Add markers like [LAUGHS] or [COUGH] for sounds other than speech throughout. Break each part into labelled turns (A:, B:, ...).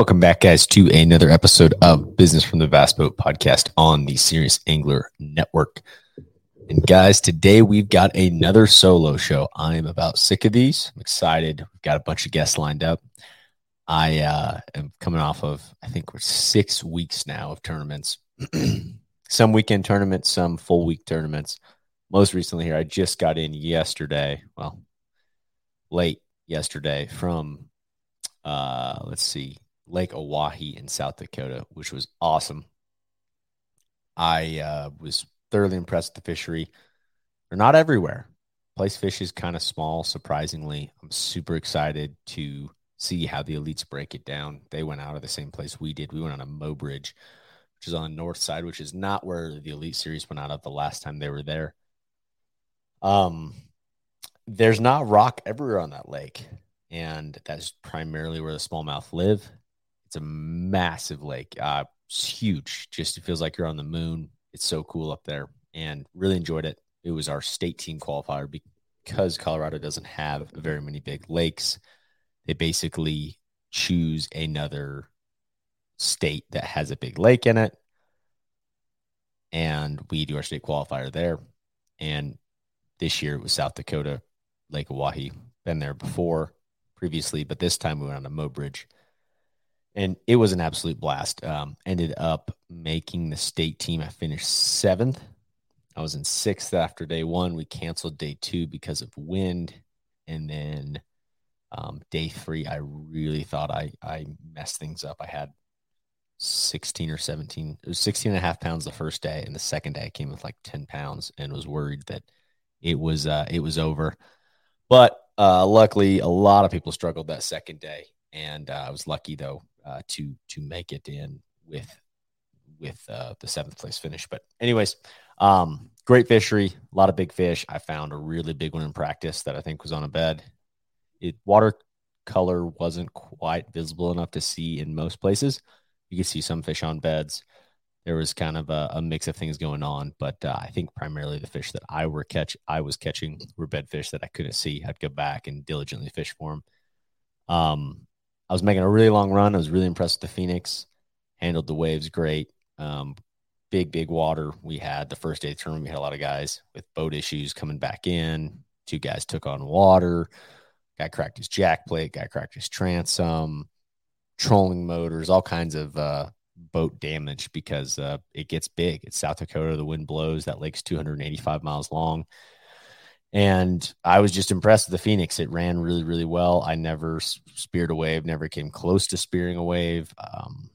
A: Welcome back, guys, to another episode of Business from the Bass Boat podcast on the Serious Angler Network. And guys, today we've got another solo show. I am about sick of these. I'm excited. We've got a bunch of guests lined up. I uh, am coming off of, I think we're six weeks now of tournaments. [CLEARS THROAT] some weekend tournaments, some full week tournaments. Most recently here, I just got in yesterday. Well, late yesterday from uh let's see lake oahe in south dakota which was awesome. I uh was thoroughly impressed with the fishery. They're not everywhere. Place fish is kind of small surprisingly. I'm super excited to see how the elites break it down. They went out of the same place we did. We went on a Mobridge which is on the north side which is not where the elite series went out of the last time they were there. Um there's not rock everywhere on that lake, and that's primarily where the smallmouth live. It's a massive lake. Uh, it's huge. Just it feels like you're on the moon. It's so cool up there, and really enjoyed it. It was our state team qualifier because Colorado doesn't have very many big lakes. They basically choose another state that has a big lake in it, and we do our state qualifier there. And this year it was South Dakota Lake Oahe. Been there before previously, but this time we went on a Mobridge. And it was an absolute blast. Um, ended up making the state team. I finished seventh. I was in sixth after day one. We canceled day two because of wind. And then um, day three, I really thought I, I messed things up. I had 16 or 17, it was 16 and a half pounds the first day. And the second day I came with like 10 pounds and was worried that it was, uh, it was over. But uh, luckily, a lot of people struggled that second day, and uh, I was lucky though uh, to to make it in with with uh, the seventh place finish. But anyways, um, great fishery, a lot of big fish. I found a really big one in practice that I think was on a bed. It watercolor wasn't quite visible enough to see in most places. You could see some fish on beds there was kind of a, a mix of things going on. But uh, I think primarily the fish that I were catch I was catching were bed fish that I couldn't see. I'd go back and diligently fish for them. Um, I was making a really long run. I was really impressed with the Phoenix. Handled the waves great. Um, big big water. We had the first day of the tournament. We had a lot of guys with boat issues coming back in. Two guys took on water. Guy cracked his jack plate. Guy cracked his transom. Trolling motors. All kinds of uh, boat damage because uh, it gets big. It's South Dakota. The wind blows. That lake's 285 miles long. And I was just impressed with the Phoenix. It ran really, really well. I never speared a wave, never came close to spearing a wave. Um,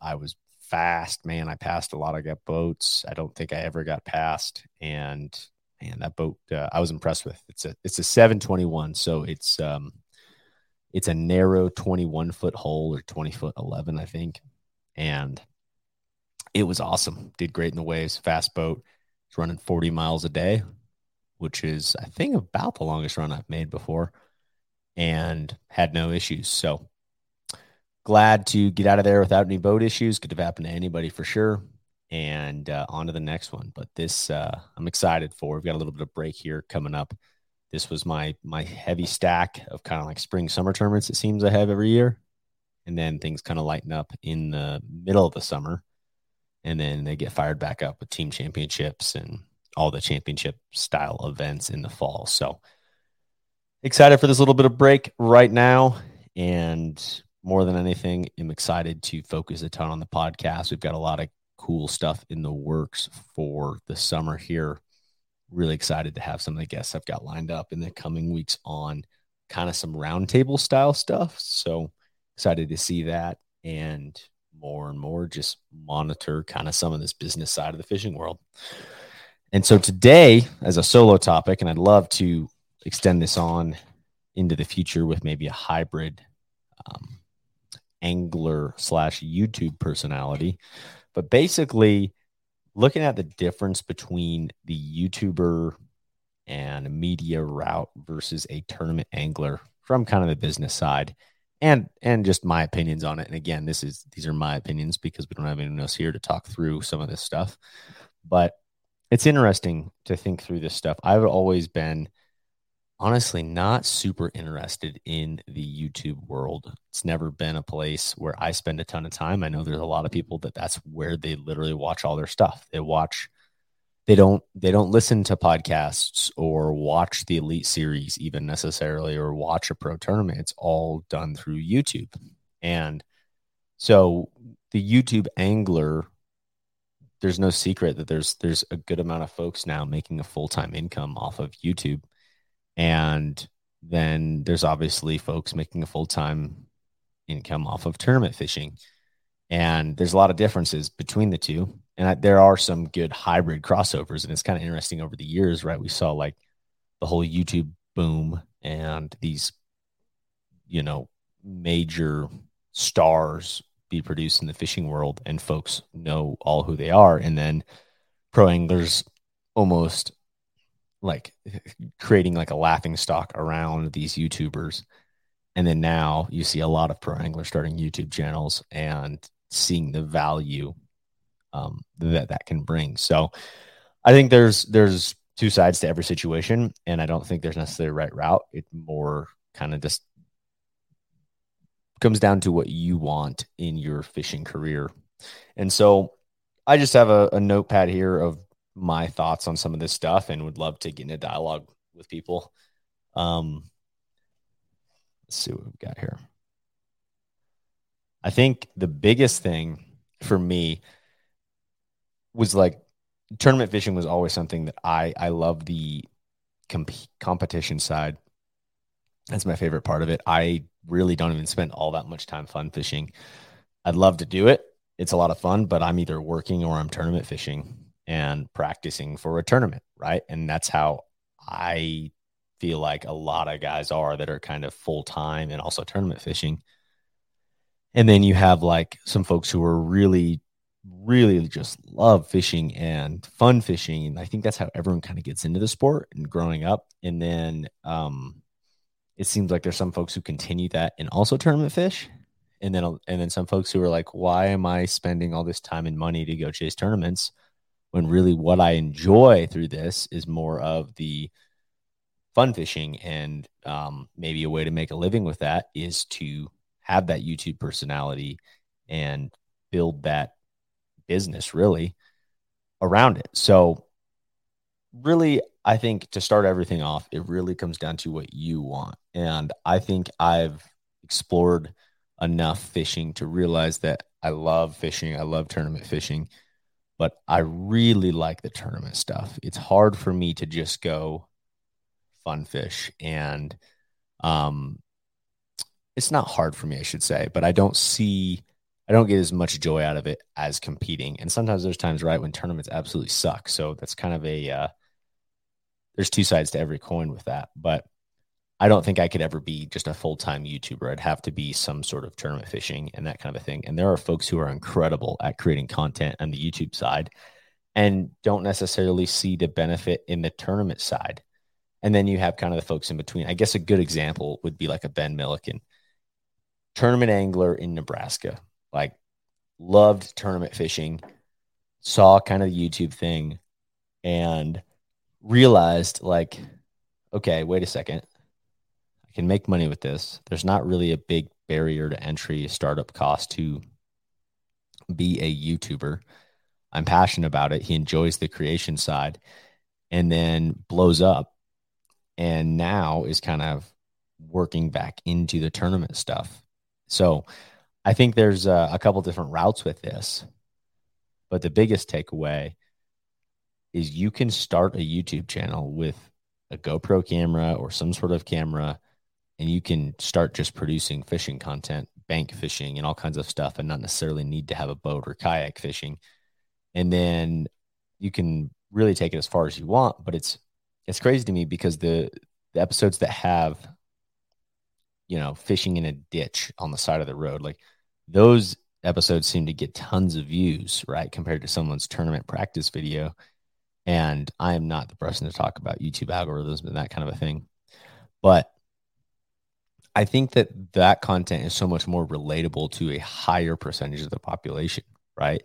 A: I was fast, man. I passed a lot of boats. I don't think I ever got past. And man, that boat uh, I was impressed with. It's a it's a 721, so it's um it's a narrow 21 foot hole or 20 foot 11, I think and it was awesome. Did great in the waves, fast boat. It's running 40 miles a day, which is, I think, about the longest run I've made before, and had no issues. So glad to get out of there without any boat issues. Could have happened to anybody for sure. And uh, on to the next one. But this, uh, I'm excited for. We've got a little bit of break here coming up. This was my my heavy stack of kind of like spring summer tournaments. It seems I have every year, and then things kind of lighten up in the middle of the summer and then they get fired back up with team championships and all the championship style events in the fall. So excited for this little bit of break right now and more than anything i'm excited to focus a ton on the podcast. We've got a lot of cool stuff in the works for the summer here. Really excited to have some of the guests i've got lined up in the coming weeks on kind of some roundtable style stuff. So excited to see that and more and more just monitor kind of some of this business side of the fishing world. And so today, as a solo topic, and I'd love to extend this on into the future with maybe a hybrid um, angler slash YouTube personality, but basically looking at the difference between the YouTuber and media route versus a tournament angler from kind of the business side and and just my opinions on it. And again, this is these are my opinions because we don't have anyone else here to talk through some of this stuff. But it's interesting to think through this stuff. I've always been honestly not super interested in the YouTube world. It's never been a place where I spend a ton of time. I know there's a lot of people that that's where they literally watch all their stuff. They watch they don't they don't listen to podcasts or watch the elite series even necessarily or watch a pro tournament. It's all done through YouTube. And so the YouTube angler there's no secret that there's there's a good amount of folks now making a full-time income off of YouTube and then there's obviously folks making a full time income off of tournament fishing. And there's a lot of differences between the two. And I, there are some good hybrid crossovers. And it's kind of interesting over the years, right? We saw like the whole YouTube boom and these, you know, major stars be produced in the fishing world and folks know all who they are. And then pro anglers almost like [LAUGHS] creating like a laughing stock around these YouTubers. And then now you see a lot of pro anglers starting YouTube channels and seeing the value um, that that can bring. So I think there's there's two sides to every situation, and I don't think there's necessarily a right route. It more kind of just comes down to what you want in your fishing career. And so I just have a, a notepad here of my thoughts on some of this stuff and would love to get in a dialogue with people. Um, let's see what we've got here. I think the biggest thing for me was like tournament fishing was always something that I I love the comp- competition side. That's my favorite part of it. I really don't even spend all that much time fun fishing. I'd love to do it. It's a lot of fun, but I'm either working or I'm tournament fishing and practicing for a tournament, right? And that's how I feel like a lot of guys are that are kind of full time and also tournament fishing. And then you have like some folks who are really, really just love fishing and fun fishing. And I think that's how everyone kind of gets into the sport and growing up. And then um, it seems like there's some folks who continue that and also tournament fish. And then, and then some folks who are like, why am I spending all this time and money to go chase tournaments? when really what I enjoy through this is more of the fun fishing and um, maybe a way to make a living with that is to have that YouTube personality and build that business really around it. So, really, I think to start everything off, it really comes down to what you want. And I think I've explored enough fishing to realize that I love fishing, I love tournament fishing but I really like the tournament stuff. It's hard for me to just go fun fish and um it's not hard for me, I should say, but I don't see I don't get as much joy out of it as competing. And sometimes there's times right when tournaments absolutely suck. So that's kind of a uh there's two sides to every coin with that. But I don't think I could ever be just a full time YouTuber. I'd have to be some sort of tournament fishing and that kind of a thing. And there are folks who are incredible at creating content on the YouTube side and don't necessarily see the benefit in the tournament side. And then you have kind of the folks in between. I guess a good example would be like a Ben Milliken, tournament angler in Nebraska, like loved tournament fishing, saw kind of the YouTube thing and realized like, okay, wait a second I can make money with this. There's not really a big barrier to entry, startup cost to be a YouTuber. I'm passionate about it. He enjoys the creation side and then blows up and now is kind of working back into the tournament stuff. So I think there's a, a couple different routes with this. But the biggest takeaway is you can start a YouTube channel with a GoPro camera or some sort of camera and you can start just producing fishing content, bank fishing, and all kinds of stuff, and not necessarily need to have a boat or kayak fishing. And then you can really take it as far as you want. But it's it's crazy to me because the the episodes that have you know fishing in a ditch on the side of the road, like those episodes seem to get tons of views, right? Compared to someone's tournament practice video. And I am not the person to talk about YouTube algorithms and that kind of a thing. But I think that that content is so much more relatable to a higher percentage of the population, right?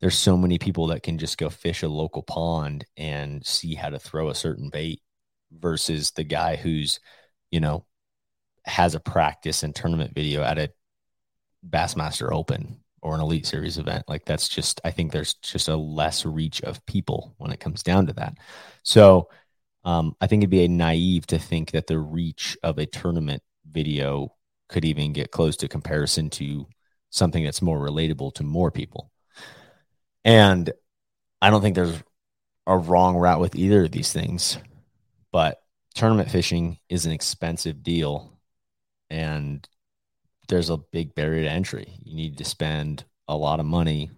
A: There's so many people that can just go fish a local pond and see how to throw a certain bait versus the guy who's, you know, has a practice and tournament video at a Bassmaster Open or an Elite Series event. Like that's just, I think there's just a less reach of people when it comes down to that. So um, I think it'd be a naive to think that the reach of a tournament video could even get close to comparison to something that's more relatable to more people. And I don't think there's a wrong route with either of these things, but tournament fishing is an expensive deal and there's a big barrier to entry. You need to spend a lot of money,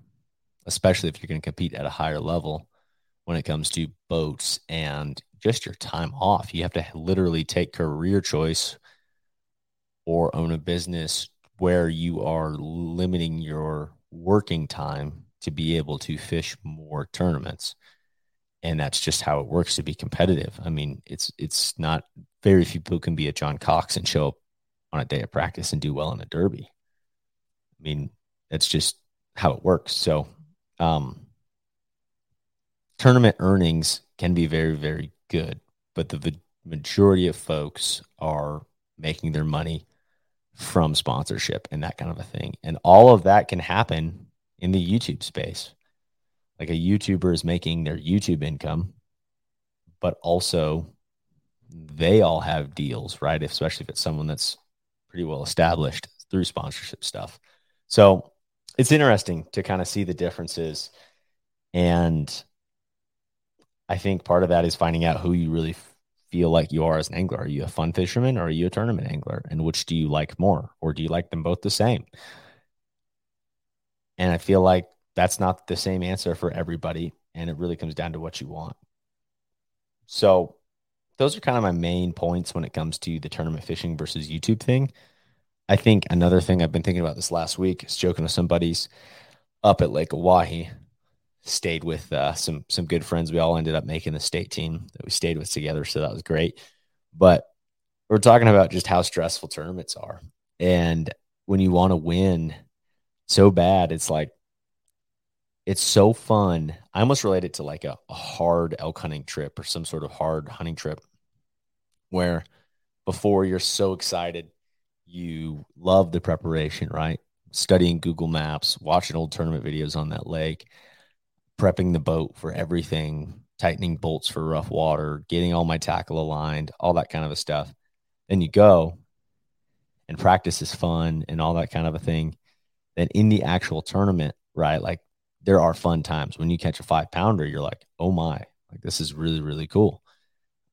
A: especially if you're going to compete at a higher level when it comes to boats and just your time off. You have to literally take career choice or own a business where you are limiting your working time to be able to fish more tournaments and that's just how it works to be competitive i mean it's it's not very few people can be a john cox and show up on a day of practice and do well in a derby. I mean, that's just how it works. So, um, tournament earnings can be very, very good, but the majority of folks are making their money from sponsorship and that kind of a thing. And all of that can happen in the YouTube space. Like a YouTuber is making their YouTube income, but also they all have deals, right? Especially if it's someone that's pretty well established through sponsorship stuff. So it's interesting to kind of see the differences. And I think part of that is finding out who you really feel like you are as an angler. Are you a fun fisherman or are you a tournament angler? And which do you like more? Or do you like them both the same? And I feel like that's not the same answer for everybody. And it really comes down to what you want. So those are kind of my main points when it comes to the tournament fishing versus YouTube thing. I think another thing I've been thinking about this last week is joking with some buddies up at Lake Oahe. Stayed with uh, some some good friends. We all ended up making the state team that we stayed with together, so that was great. But we're talking about just how stressful tournaments are, and when you want to win so bad, it's like it's so fun. I almost relate it to like a, a hard elk hunting trip or some sort of hard hunting trip where before you're so excited, you love the preparation, right? Studying Google Maps, watching old tournament videos on that lake, prepping the boat for everything, tightening bolts for rough water, getting all my tackle aligned, all that kind of a stuff. Then you go and practice is fun and all that kind of a thing. Then in the actual tournament, right? Like there are fun times when you catch a five pounder, you're like, oh my, like this is really, really cool.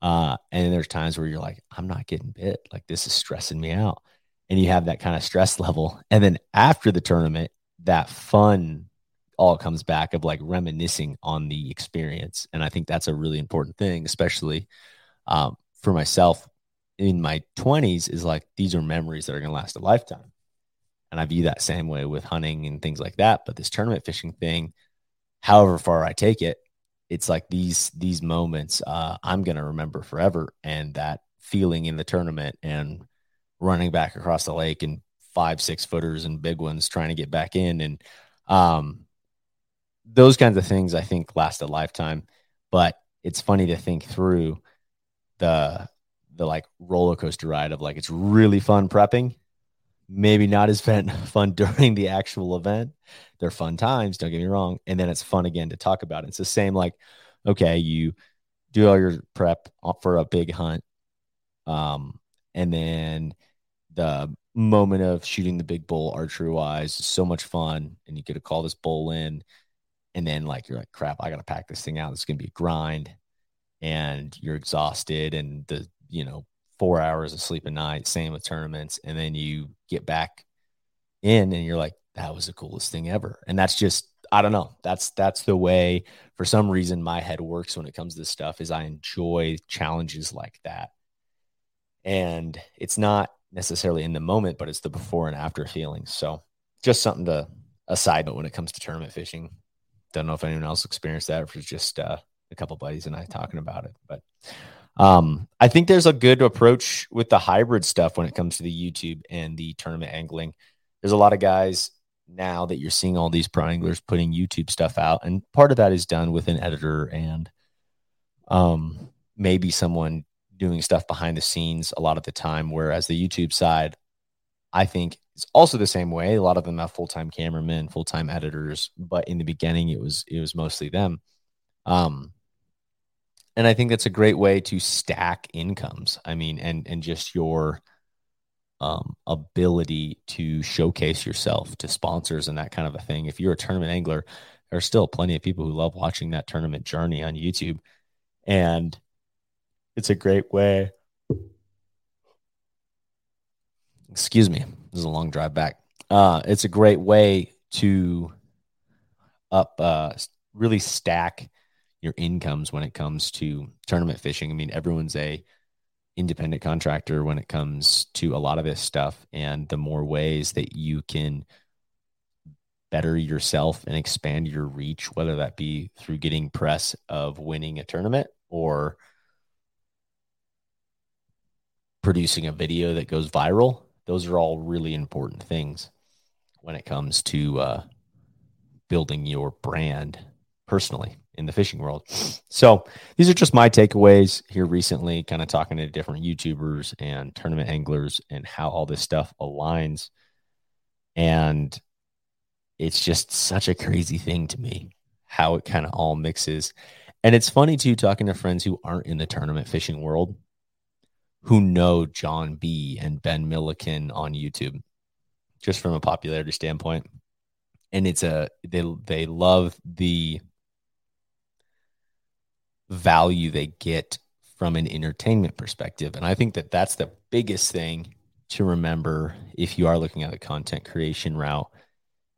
A: Uh, and there's times where you're like, I'm not getting bit. Like this is stressing me out. And you have that kind of stress [LAUGHS] level. And then after the tournament, that fun all comes back of like reminiscing on the experience. And I think that's a really important thing, especially um, for myself in my 20s, is like these are memories that are going to last a lifetime. And I view that same way with hunting and things like that. But this tournament fishing thing, however far I take it, it's like these these moments uh, I'm gonna remember forever, and that feeling in the tournament and running back across the lake and five six footers and big ones trying to get back in and um, those kinds of things I think last a lifetime. But it's funny to think through the the like roller coaster ride of like it's really fun prepping maybe not as [LAUGHS] fun, during the actual event. They're fun times, don't get me wrong. And then it's fun again to talk about it. It's the same like, okay, you do all your prep for a big hunt. Um, and then the moment of shooting the big bull archery wise is so much fun. And you get to call this bull in. And then like you're like, crap, I gotta pack this thing out. It's gonna be a grind. And you're exhausted and the you know four hours of sleep a night. Same with tournaments, and then you get back in, and you're like, that was the coolest thing ever. And that's just I don't know. That's that's the way for some reason my head works when it comes to this stuff is I enjoy challenges like that. And it's not necessarily in the moment, but it's the before and after feelings. So just something to a side note when it comes to tournament fishing. Don't know if anyone else experienced that or if it's just uh, a couple buddies and I talking about it. But um, I think there's a good approach with the hybrid stuff when it comes to the YouTube and the tournament angling. There's a lot of guys now that you're seeing all these pro anglers putting YouTube stuff out, and part of that is done with an editor and um, maybe someone doing stuff behind the scenes a lot of the time. Whereas the YouTube side, I think it's also the same way. A lot of them have full time cameramen, full time editors, but in the beginning, it was it was mostly them. Um, and I think that's a great way to stack incomes. I mean, and and just your um, ability to showcase yourself to sponsors and that kind of a thing. If you're a tournament angler, there are still plenty of people who love watching that tournament journey on YouTube, and it's a great way. Excuse me, this is a long drive back. Uh, it's a great way to up uh, really stack your incomes when it comes to tournament fishing. I mean, everyone's a independent contractor when it comes to a lot of this stuff, and the more ways that you can better yourself and expand your reach, whether that be through getting press of winning a tournament or producing a video that goes viral, those are all really important things when it comes to uh, building your brand personally in the fishing world. So these are just my takeaways here recently, kind of talking to different YouTubers and tournament anglers and how all this stuff aligns. And it's just such a crazy thing to me how it kind of all mixes. And it's funny too, talking to friends who aren't in the tournament fishing world who know Jon B and Ben Milliken on YouTube, just from a popularity standpoint. And it's a they they love the value they get from an entertainment perspective. And I think that that's the biggest thing to remember if you are looking at the content creation route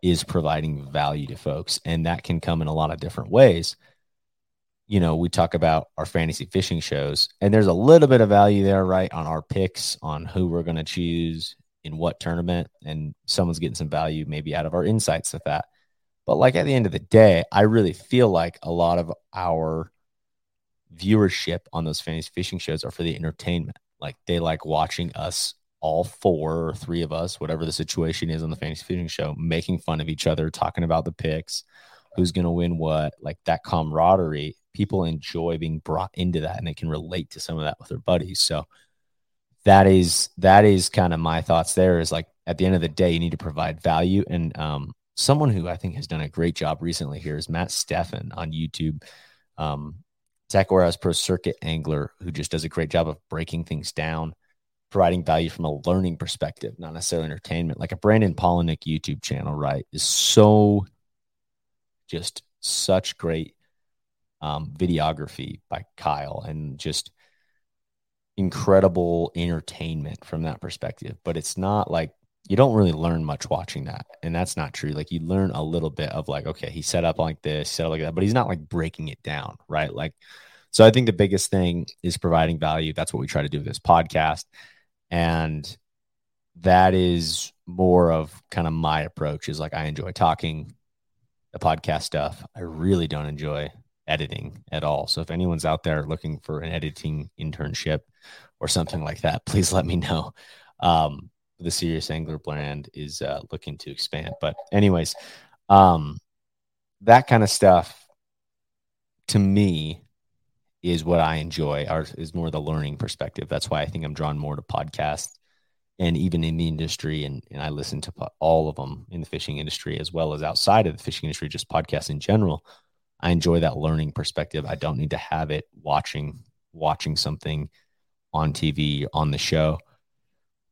A: is providing value to folks. And that can come in a lot of different ways. You know, we talk about our fantasy fishing shows, and there's a little bit of value there, right? On our picks on who we're going to choose in what tournament, and someone's getting some value maybe out of our insights with that. But like at the end of the day, I really feel like a lot of our viewership on those fantasy fishing shows are for the entertainment. Like they like watching us all four or three of us, whatever the situation is on the fantasy fishing show, making fun of each other, talking about the picks, who's going to win what, like that camaraderie. People enjoy being brought into that and they can relate to some of that with their buddies. So that is that is kind of my thoughts there is like at the end of the day, you need to provide value. And um, someone who I think has done a great job recently here is Matt Steffen on YouTube. Um, Tackle Warehouse Pro Circuit angler who just does a great job of breaking things down, providing value from a learning perspective, not necessarily entertainment. Like a Brandon Palaniuk YouTube channel, right, is so just such great um, videography by Kyle and just incredible entertainment from that perspective. But it's not like you don't really learn much watching that. And that's not true. Like you learn a little bit of like, okay, he set up like this, set up like that, but he's not like breaking it down, right? Like, so I think the biggest thing is providing value. That's what we try to do with this podcast. And that is more of kind of my approach is like I enjoy talking the podcast stuff. I really don't enjoy editing at all. So if anyone's out there looking for an editing internship or something like that, please let me know. Um, the serious angler brand is uh, looking to expand. But anyways, um, that kind of stuff to me is what I enjoy. Ours is more the learning perspective. That's why I think I'm drawn more to podcasts and even in the industry. And, and I listen to all of them in the fishing industry as well as outside of the fishing industry, just podcasts in general. I enjoy that learning perspective. I don't need to have it watching watching something on TV on the show.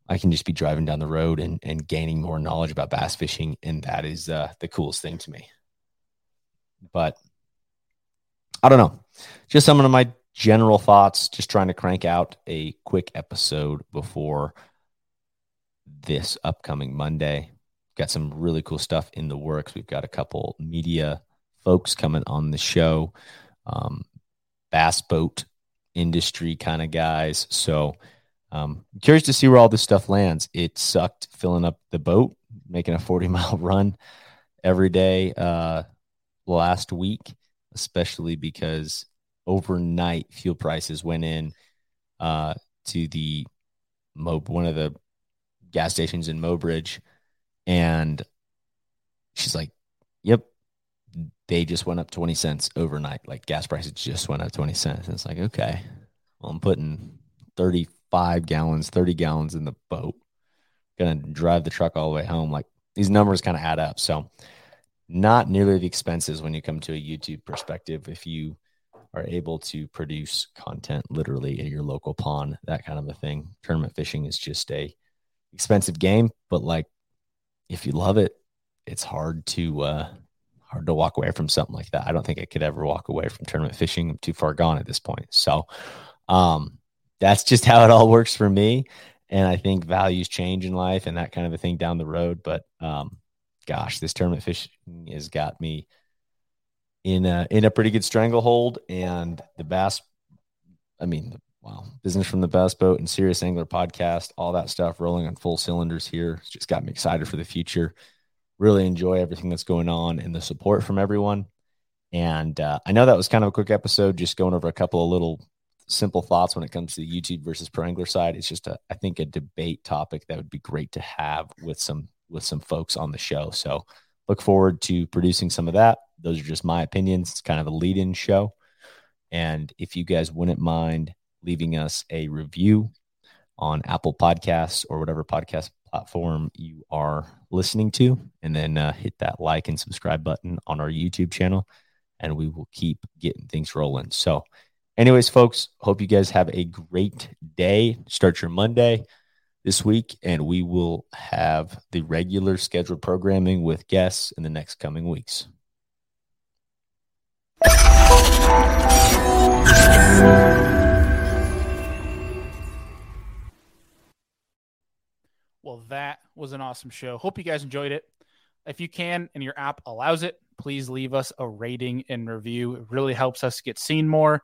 A: I can just be driving down the road and, and gaining more knowledge about bass fishing. And that is uh, the coolest thing to me. But I don't know. Just some of my general thoughts, just trying to crank out a quick episode before this upcoming Monday. Got some really cool stuff in the works. We've got a couple media folks coming on the show, um, bass boat industry kind of guys. So, um, curious to see where all this stuff lands. It sucked filling up the boat, making a [LAUGHS] 40 mile run every day uh, last week, especially because overnight fuel prices went in uh, to the Mo- one of the gas stations in Mobridge, and she's like, "Yep, they just went up 20 cents overnight. Like gas prices just went up 20 cents." And it's like, okay, well, I'm putting 35 gallons, 30 gallons in the boat. Gonna drive the truck all the way home. Like these numbers kind of add up. So not nearly the expenses when you come to a YouTube perspective. If you are able to produce content literally at your local pond, that kind of a thing. Tournament fishing is just a expensive game, but like if you love it, it's hard to uh hard to walk away from something like that. I don't think I could ever walk away from tournament fishing. I'm too far gone at this point. So um that's just how it all works for me. And I think values change in life and that kind of a thing down the road. But um gosh, this tournament fishing has got me in a in a pretty good stranglehold. And the bass, I mean, wow, business from the bass boat and serious angler podcast, all that stuff rolling on full cylinders here. It's just got me excited for the future. Really enjoy everything that's going on and the support from everyone. And uh, I know that was kind of a quick episode, just going over a couple of little simple thoughts when it comes to the YouTube versus pro angler side. It's just a, I think, a debate topic that would be great to have with some with some folks on the show. So look forward to producing some of that. Those are just my opinions. It's kind of a lead in show. And if you guys wouldn't mind leaving us a review on Apple Podcasts or whatever podcast platform you are listening to, and then uh, hit that like and subscribe button on our YouTube channel, and we will keep getting things rolling. So, anyways, folks, hope you guys have a great day. Start your Monday this week, and we will have the regular scheduled programming with guests in the next coming weeks.
B: Well, that was an awesome show. Hope you guys enjoyed it. If you can and your app allows it, please leave us a rating and review. It really helps us get seen more